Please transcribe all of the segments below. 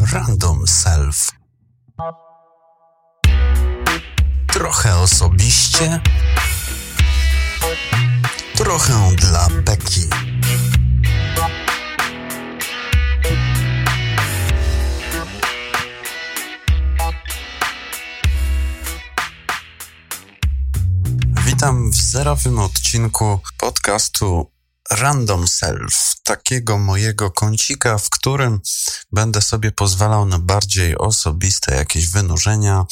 Random Self. Trochę osobiście, trochę dla Beki. Witam w zerowym odcinku podcastu Random Self, takiego mojego kącika, w którym będę sobie pozwalał na bardziej osobiste jakieś wynurzenia,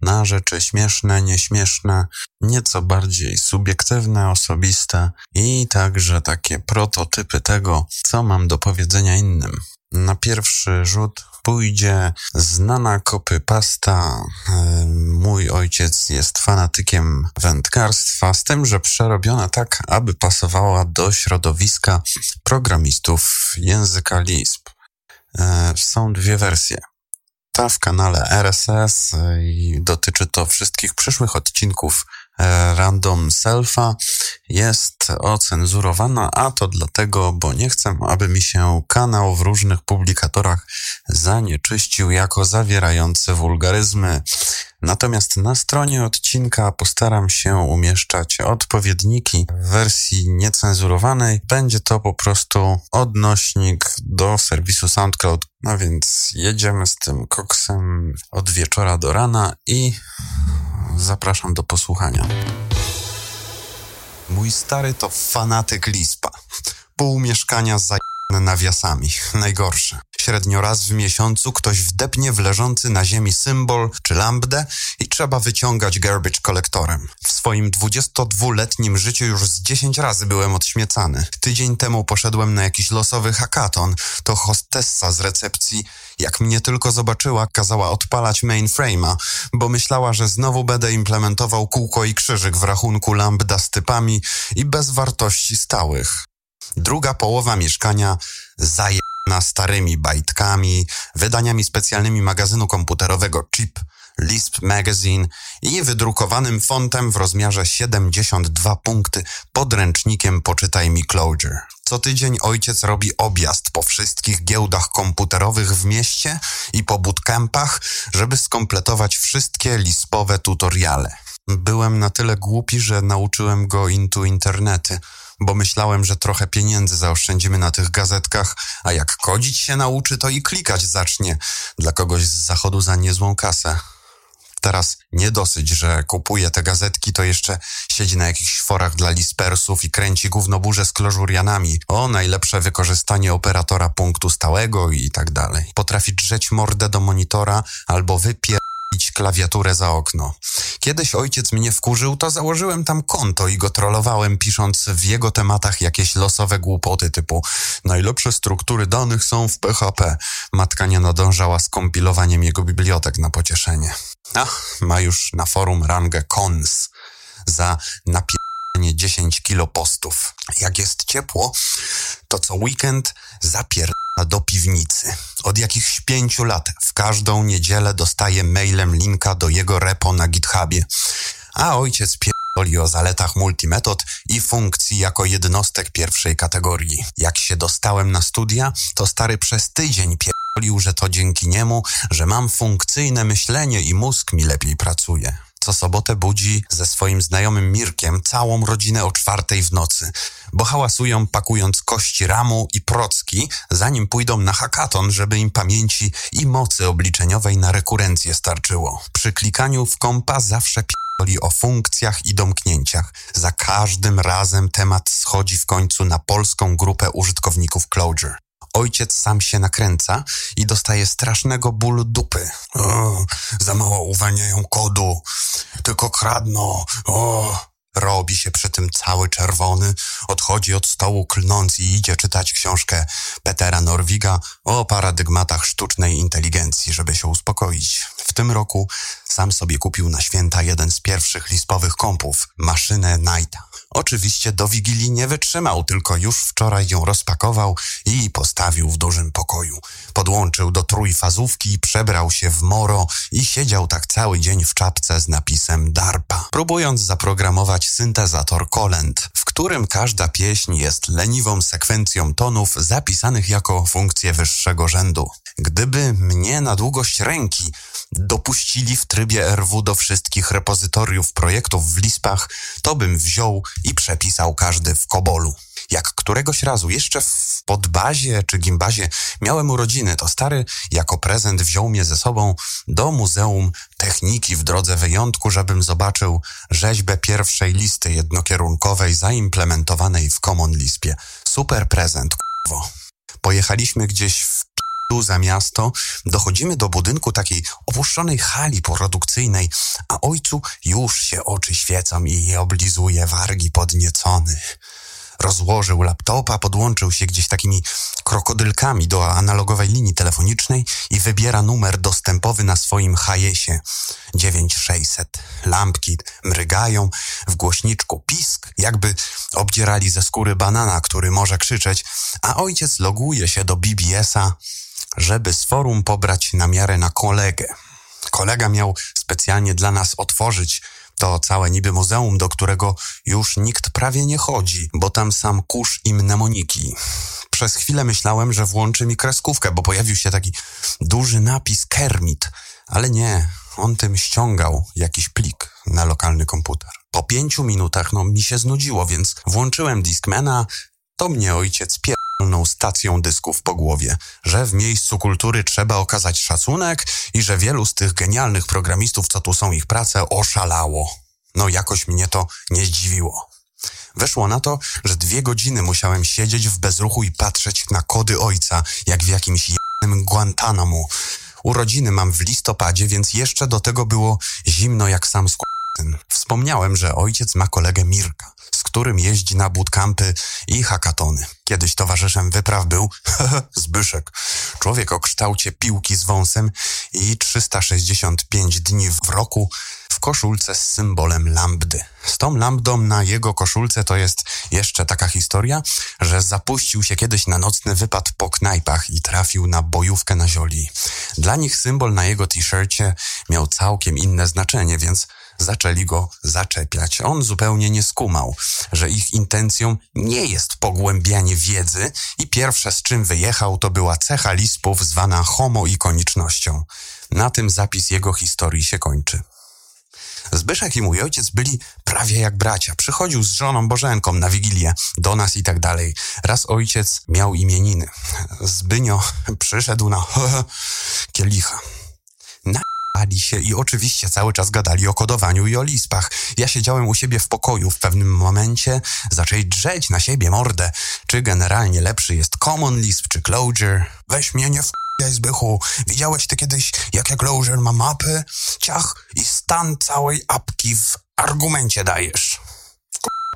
na rzeczy śmieszne, nieśmieszne, nieco bardziej subiektywne, osobiste i także takie prototypy tego, co mam do powiedzenia innym. Na pierwszy rzut pójdzie znana kopypasta. E, mój ojciec jest fanatykiem wędkarstwa, z tym, że przerobiona tak, aby pasowała do środowiska programistów języka Lisp. E, są dwie wersje. Ta w kanale RSS i dotyczy to wszystkich przyszłych odcinków random Selfa jest ocenzurowana, a to dlatego, bo nie chcę, aby mi się kanał w różnych publikatorach zanieczyścił jako zawierający wulgaryzmy. Natomiast na stronie odcinka postaram się umieszczać odpowiedniki w wersji niecenzurowanej. Będzie to po prostu odnośnik do serwisu SoundCloud. No więc jedziemy z tym koksem od wieczora do rana i zapraszam do posłuchania. Mój stary to fanatyk Lispa. Pół mieszkania za nawiasami. Najgorsze. Średnio raz w miesiącu ktoś wdepnie w leżący na ziemi symbol czy lambdę i trzeba wyciągać garbage kolektorem. W swoim 22-letnim życiu już z 10 razy byłem odśmiecany. Tydzień temu poszedłem na jakiś losowy hackathon. To hostessa z recepcji, jak mnie tylko zobaczyła, kazała odpalać mainframe'a, bo myślała, że znowu będę implementował kółko i krzyżyk w rachunku lambda z typami i bez wartości stałych. Druga połowa mieszkania zaje starymi bajtkami, wydaniami specjalnymi magazynu komputerowego Chip, Lisp Magazine i wydrukowanym fontem w rozmiarze 72 punkty podręcznikiem Poczytaj mi Clojure. Co tydzień ojciec robi objazd po wszystkich giełdach komputerowych w mieście i po bootcampach, żeby skompletować wszystkie lispowe tutoriale. Byłem na tyle głupi, że nauczyłem go intu internety – bo myślałem, że trochę pieniędzy zaoszczędzimy na tych gazetkach, a jak kodzić się nauczy, to i klikać zacznie dla kogoś z zachodu za niezłą kasę. Teraz nie dosyć, że kupuje te gazetki, to jeszcze siedzi na jakichś forach dla lispersów i kręci gównoburze z klożurianami. O, najlepsze wykorzystanie operatora punktu stałego i tak dalej. Potrafi drzeć mordę do monitora albo wypier klawiaturę za okno. Kiedyś ojciec mnie wkurzył, to założyłem tam konto i go trollowałem, pisząc w jego tematach jakieś losowe głupoty typu najlepsze struktury danych są w PHP. Matka nie nadążała z kompilowaniem jego bibliotek na pocieszenie. Ach, ma już na forum rangę cons za napierdolenie 10 kilo postów. Jak jest ciepło, to co weekend zapier do piwnicy. Od jakichś pięciu lat w każdą niedzielę dostaje mailem linka do jego repo na GitHubie. A ojciec pierdoli o zaletach multimetod i funkcji jako jednostek pierwszej kategorii. Jak się dostałem na studia, to stary przez tydzień pierdolił, że to dzięki niemu, że mam funkcyjne myślenie i mózg mi lepiej pracuje co sobotę budzi ze swoim znajomym Mirkiem całą rodzinę o czwartej w nocy, bo hałasują pakując kości ramu i procki, zanim pójdą na hakaton, żeby im pamięci i mocy obliczeniowej na rekurencję starczyło. Przy klikaniu w kompa zawsze pierdoli o funkcjach i domknięciach. Za każdym razem temat schodzi w końcu na polską grupę użytkowników Clojure. Ojciec sam się nakręca i dostaje strasznego bólu dupy. O, za mało uwalniają kodu, tylko kradną. O. Robi się przy tym cały czerwony, odchodzi od stołu klnąc i idzie czytać książkę Petera Norwiga o paradygmatach sztucznej inteligencji, żeby się uspokoić. W tym roku sam sobie kupił na święta jeden z pierwszych lispowych kompów, maszynę Knighta. Oczywiście do Wigilii nie wytrzymał, tylko już wczoraj ją rozpakował i postawił w dużym pokoju. Podłączył do trójfazówki, przebrał się w moro i siedział tak cały dzień w czapce z napisem DARPA, próbując zaprogramować syntezator kolęd, w którym każda pieśń jest leniwą sekwencją tonów zapisanych jako funkcje wyższego rzędu. Gdyby mnie na długość ręki dopuścili w trybie RW do wszystkich repozytoriów projektów w Lispach, to bym wziął i przepisał każdy w Kobolu. Jak któregoś razu jeszcze w podbazie czy gimbazie miałem urodziny, to stary jako prezent wziął mnie ze sobą do Muzeum Techniki w drodze wyjątku, żebym zobaczył rzeźbę pierwszej listy jednokierunkowej zaimplementowanej w Common Lispie. Super prezent, k***wo. Pojechaliśmy gdzieś w za miasto, dochodzimy do budynku takiej opuszczonej hali produkcyjnej, a ojcu już się oczy świecą i oblizuje wargi podniecony. Rozłożył laptopa, podłączył się gdzieś takimi krokodylkami do analogowej linii telefonicznej i wybiera numer dostępowy na swoim hajesie. 9600. Lampki mrygają, w głośniczku pisk, jakby obdzierali ze skóry banana, który może krzyczeć, a ojciec loguje się do BBS-a, żeby z forum pobrać na miarę na kolegę. Kolega miał specjalnie dla nas otworzyć to całe niby muzeum, do którego już nikt prawie nie chodzi, bo tam sam kurz i mnemoniki. Przez chwilę myślałem, że włączy mi kreskówkę, bo pojawił się taki duży napis Kermit, ale nie, on tym ściągał jakiś plik na lokalny komputer. Po pięciu minutach, no, mi się znudziło, więc włączyłem Discmana, to mnie ojciec pierdolną stacją dysków po głowie, że w miejscu kultury trzeba okazać szacunek i że wielu z tych genialnych programistów, co tu są ich prace, oszalało. No jakoś mnie to nie zdziwiło. Weszło na to, że dwie godziny musiałem siedzieć w bezruchu i patrzeć na kody ojca, jak w jakimś jednym Guantanamo. Urodziny mam w listopadzie, więc jeszcze do tego było zimno jak sam skład. Wspomniałem, że ojciec ma kolegę Mirka którym jeździ na bootcampy i hakatony. Kiedyś towarzyszem wypraw był Zbyszek, człowiek o kształcie piłki z wąsem i 365 dni w roku w koszulce z symbolem lambdy. Z tą lambdą na jego koszulce to jest jeszcze taka historia, że zapuścił się kiedyś na nocny wypad po knajpach i trafił na bojówkę na zioli. Dla nich symbol na jego t-shircie miał całkiem inne znaczenie, więc zaczęli go zaczepiać. On zupełnie nie skumał, że ich intencją nie jest pogłębianie wiedzy i pierwsze z czym wyjechał to była cecha lispów zwana homoikonicznością. Na tym zapis jego historii się kończy. Zbyszek i mój ojciec byli prawie jak bracia. Przychodził z żoną Bożenką na Wigilię, do nas i tak dalej. Raz ojciec miał imieniny. Zbynio przyszedł na kielicha. Na Bali się i oczywiście cały czas gadali o kodowaniu i o lispach. Ja siedziałem u siebie w pokoju. W pewnym momencie zaczęli drzeć na siebie mordę. Czy generalnie lepszy jest Common Lisp czy Clojure? Weź mnie nie w Zbychu. Widziałeś ty kiedyś, jakie Clojure ma mapy? Ciach i stan całej apki w argumencie dajesz.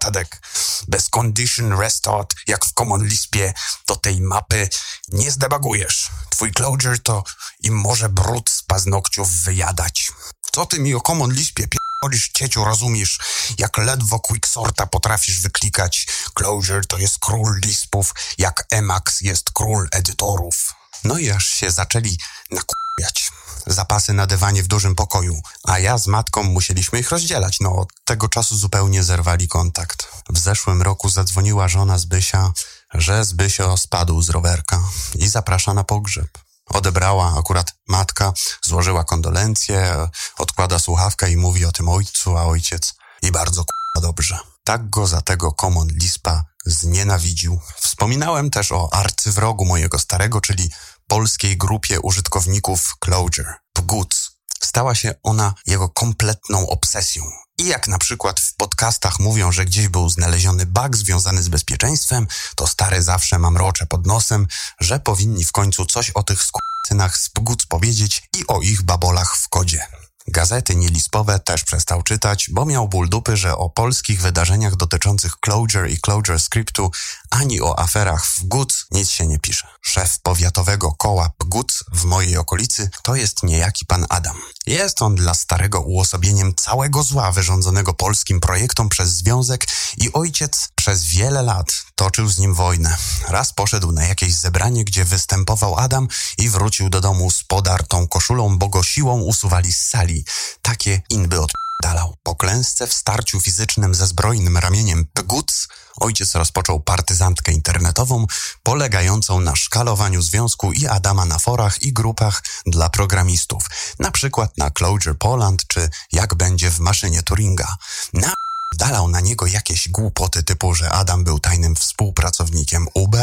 Tadek, bez condition restart, jak w Common Lispie, to tej mapy nie zdebagujesz. Twój closure to im może brud z paznokciów wyjadać. Co ty mi o Common Lispie pierdolisz, cieciu, rozumiesz? Jak ledwo quicksorta potrafisz wyklikać. Closure to jest król lispów, jak Emacs jest król edytorów. No i aż się zaczęli nakupiać zapasy na dywanie w dużym pokoju, a ja z matką musieliśmy ich rozdzielać. No, od tego czasu zupełnie zerwali kontakt. W zeszłym roku zadzwoniła żona Zbysia, że Zbysio spadł z rowerka i zaprasza na pogrzeb. Odebrała akurat matka, złożyła kondolencje, odkłada słuchawkę i mówi o tym ojcu, a ojciec i bardzo k***a dobrze. Tak go za tego Common Lispa znienawidził. Wspominałem też o arcywrogu mojego starego, czyli polskiej grupie użytkowników Clojure, Pguc. Stała się ona jego kompletną obsesją. I jak na przykład w podcastach mówią, że gdzieś był znaleziony bug związany z bezpieczeństwem, to stary zawsze mam rocze pod nosem, że powinni w końcu coś o tych skutynach z Pguc powiedzieć i o ich babolach w kodzie. Gazety nielispowe też przestał czytać, bo miał ból dupy, że o polskich wydarzeniach dotyczących Clojure i Clojure Scriptu ani o aferach w GUC nic się nie pisze. Szef powiatowego koła PGUC w mojej okolicy to jest niejaki pan Adam. Jest on dla starego uosobieniem całego zła wyrządzonego polskim projektom przez związek i ojciec przez wiele lat toczył z nim wojnę. Raz poszedł na jakieś zebranie, gdzie występował Adam i wrócił do domu z podartą koszulą, bo go siłą usuwali z sali. Takie inby od dalał. Po klęsce w starciu fizycznym ze zbrojnym ramieniem Pguc ojciec rozpoczął partyzantkę internetową polegającą na szkalowaniu związku i Adama na forach i grupach dla programistów, na przykład na Clojure Poland czy jak będzie w maszynie Turinga. Na dalał na niego jakieś głupoty typu, że Adam był tajnym współpracownikiem UB,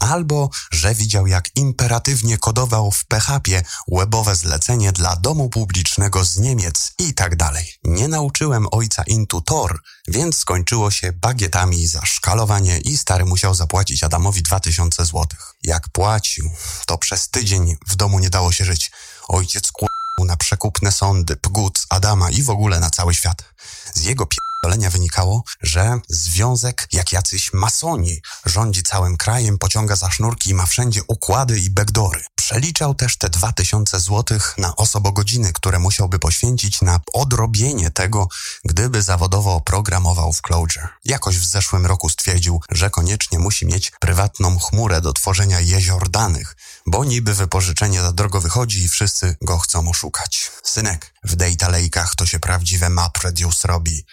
albo że widział jak imperatywnie kodował w PHP webowe zlecenie dla domu publicznego z Niemiec i tak dalej. Nie nauczyłem ojca Intutor, więc skończyło się bagietami za szkalowanie i stary musiał zapłacić Adamowi 2000 złotych. Jak płacił, to przez tydzień w domu nie dało się żyć. Ojciec kłamał na przekupne sądy, pgód Adama i w ogóle na cały świat. Z jego pierdolenia wynikało, że związek jak jacyś masoni rządzi całym krajem, pociąga za sznurki i ma wszędzie układy i backdory. Przeliczał też te dwa tysiące złotych na osobogodziny, które musiałby poświęcić na odrobienie tego, gdyby zawodowo programował w Clojure. Jakoś w zeszłym roku stwierdził, że koniecznie musi mieć prywatną chmurę do tworzenia jezior danych, bo niby wypożyczenie za drogo wychodzi i wszyscy go chcą oszukać. Synek, w data lake'ach to się prawdziwe MapReduce robi.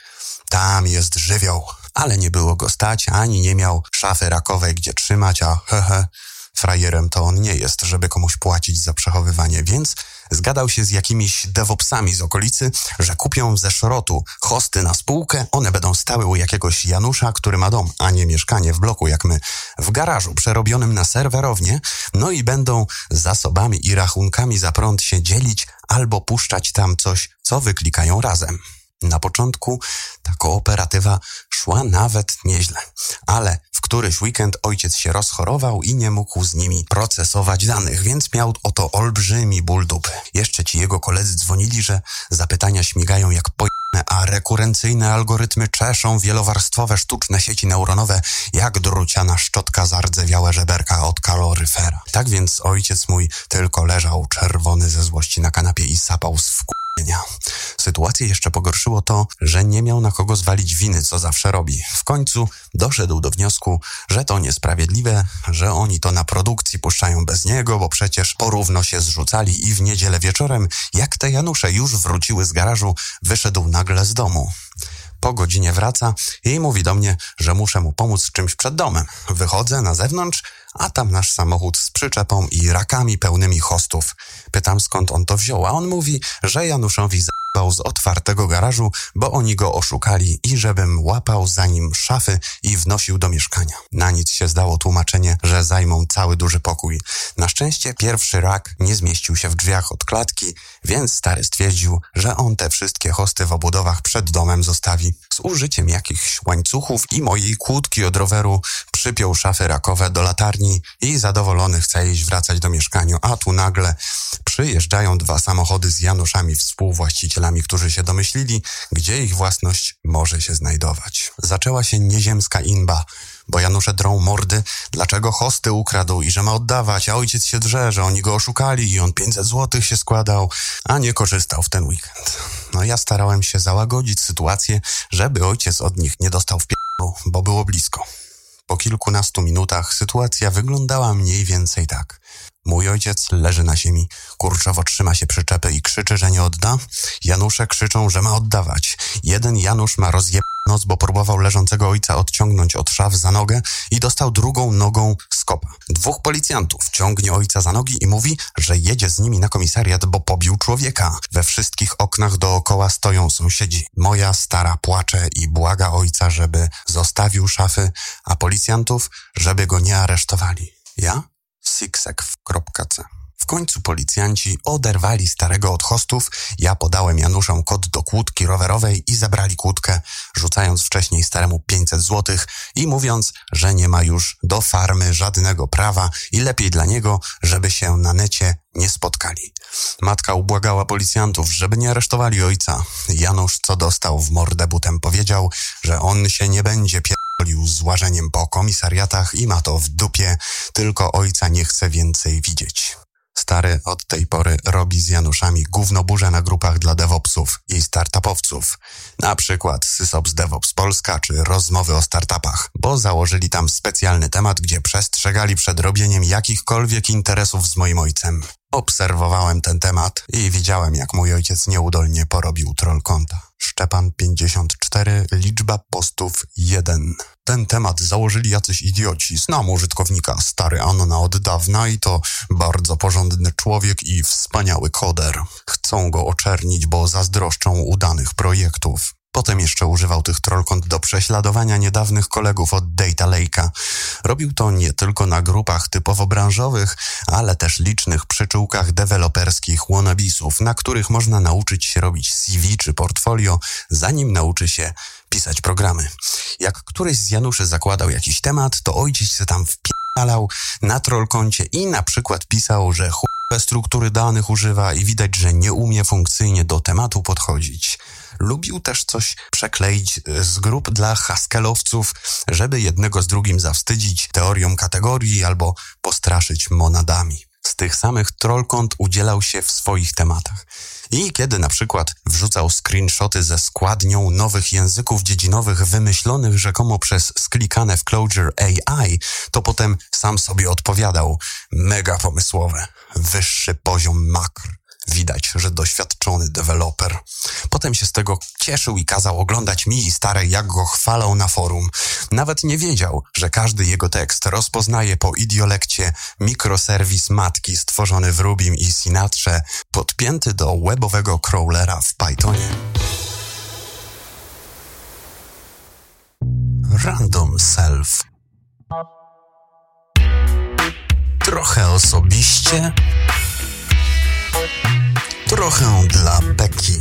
Tam jest żywioł. Ale nie było go stać, ani nie miał szafy rakowej, gdzie trzymać, a hehe, frajerem to on nie jest, żeby komuś płacić za przechowywanie, więc zgadał się z jakimiś devopsami z okolicy, że kupią ze szrotu hosty na spółkę, one będą stały u jakiegoś Janusza, który ma dom, a nie mieszkanie w bloku jak my, w garażu przerobionym na serwerownię, no i będą zasobami i rachunkami za prąd się dzielić albo puszczać tam coś, co wyklikają razem. Na początku ta kooperatywa szła nawet nieźle, ale któryś weekend ojciec się rozchorował i nie mógł z nimi procesować danych, więc miał oto olbrzymi ból dupy. Jeszcze ci jego koledzy dzwonili, że zapytania śmigają jak pojemne, a rekurencyjne algorytmy czeszą wielowarstwowe sztuczne sieci neuronowe jak druciana szczotka zardzewiałe żeberka od kaloryfera. Tak więc ojciec mój tylko leżał czerwony ze złości na kanapie i sapał z wku Sytuację jeszcze pogorszyło to, że nie miał na kogo zwalić winy, co zawsze robi. W końcu doszedł do wniosku, że to niesprawiedliwe, że oni to na produkcji puszczają bez niego, bo przecież porówno się zrzucali i w niedzielę wieczorem, jak te Janusze już wróciły z garażu, wyszedł nagle z domu. Po godzinie wraca i mówi do mnie, że muszę mu pomóc czymś przed domem. Wychodzę na zewnątrz, a tam nasz samochód z przyczepą i rakami pełnymi hostów. Pytam skąd on to wziął, a on mówi, że Januszowi załapał z otwartego garażu, bo oni go oszukali i żebym łapał za nim szafy i wnosił do mieszkania. Na nic się zdało tłumaczenie, że zajmą cały duży pokój. Na szczęście pierwszy rak nie zmieścił się w drzwiach od klatki, więc stary stwierdził, że on te wszystkie hosty w obudowach przed domem zostawi. Z użyciem jakichś łańcuchów i mojej kłódki od roweru przypiął szafy rakowe do latarni i zadowolony chce iść wracać do mieszkania, a tu nagle przyjeżdżają dwa samochody z Januszami współwłaścicielami, którzy się domyślili, gdzie ich własność może się znajdować. Zaczęła się nieziemska inba, bo Janusze drą mordy, dlaczego hosty ukradł i że ma oddawać, a ojciec się drze, że oni go oszukali i on 500 złotych się składał, a nie korzystał w ten weekend. No ja starałem się załagodzić sytuację, żeby ojciec od nich nie dostał w pierdolu, bo było blisko. Po kilkunastu minutach sytuacja wyglądała mniej więcej tak. Mój ojciec leży na ziemi, kurczowo trzyma się przyczepy i krzyczy, że nie odda. Janusze krzyczą, że ma oddawać. Jeden Janusz ma rozjeb bo próbował leżącego ojca odciągnąć od szaf za nogę i dostał drugą nogą skopa. Dwóch policjantów ciągnie ojca za nogi i mówi, że jedzie z nimi na komisariat, bo pobił człowieka. We wszystkich oknach dookoła stoją sąsiedzi. Moja stara płacze i błaga ojca, żeby zostawił szafy, a policjantów, żeby go nie aresztowali. Ja? siksek.c. W końcu policjanci oderwali starego od hostów, ja podałem Januszom kod do kłódki rowerowej i zabrali kłódkę, rzucając wcześniej staremu 500 złotych i mówiąc, że nie ma już do farmy żadnego prawa i lepiej dla niego, żeby się na necie nie spotkali. Matka ubłagała policjantów, żeby nie aresztowali ojca. Janusz, co dostał w mordę butem, powiedział, że on się nie będzie pierdolił z łażeniem po komisariatach i ma to w dupie, tylko ojca nie chce więcej widzieć. Stary od tej pory robi z Januszami gównoburze na grupach dla DevOpsów i startupowców. Na przykład Sysops DevOps Polska czy rozmowy o startupach, bo założyli tam specjalny temat, gdzie przestrzegali przed robieniem jakichkolwiek interesów z moim ojcem. Obserwowałem ten temat i widziałem, jak mój ojciec nieudolnie porobił troll konta. Szczepan 54, liczba postów 1. Ten temat założyli jacyś idioci. Znam użytkownika stary Anna od dawna i to bardzo porządny człowiek i wspaniały koder. Chcą go oczernić, bo zazdroszczą udanych projektów. Potem jeszcze używał tych trollkont do prześladowania niedawnych kolegów od Data Lake'a. Robił to nie tylko na grupach typowo branżowych, ale też licznych przyczółkach deweloperskich wannabisów, na których można nauczyć się robić CV czy portfolio, zanim nauczy się pisać programy. Jak któryś z Januszy zakładał jakiś temat, to ojciec się tam wpialał na trollkoncie i na przykład pisał, że chuj struktury danych używa i widać, że nie umie funkcyjnie do tematu podchodzić. Lubił też coś przekleić e, z grup dla haskelowców, żeby jednego z drugim zawstydzić teorią kategorii albo postraszyć monadami. Z tych samych trollkont udzielał się w swoich tematach. I kiedy na przykład wrzucał screenshoty ze składnią nowych języków dziedzinowych wymyślonych rzekomo przez sklikane w Clojure AI, to potem sam sobie odpowiadał mega pomysłowe, wyższy poziom makr. Widać, że doświadczony deweloper. Potem się z tego cieszył i kazał oglądać mi i starej, jak go chwalą na forum. Nawet nie wiedział, że każdy jego tekst rozpoznaje po idiolekcie mikroserwis matki stworzony w Rubim i Sinatrze, podpięty do webowego crawlera w Pythonie. Random Self. Trochę osobiście trochę dla Beki.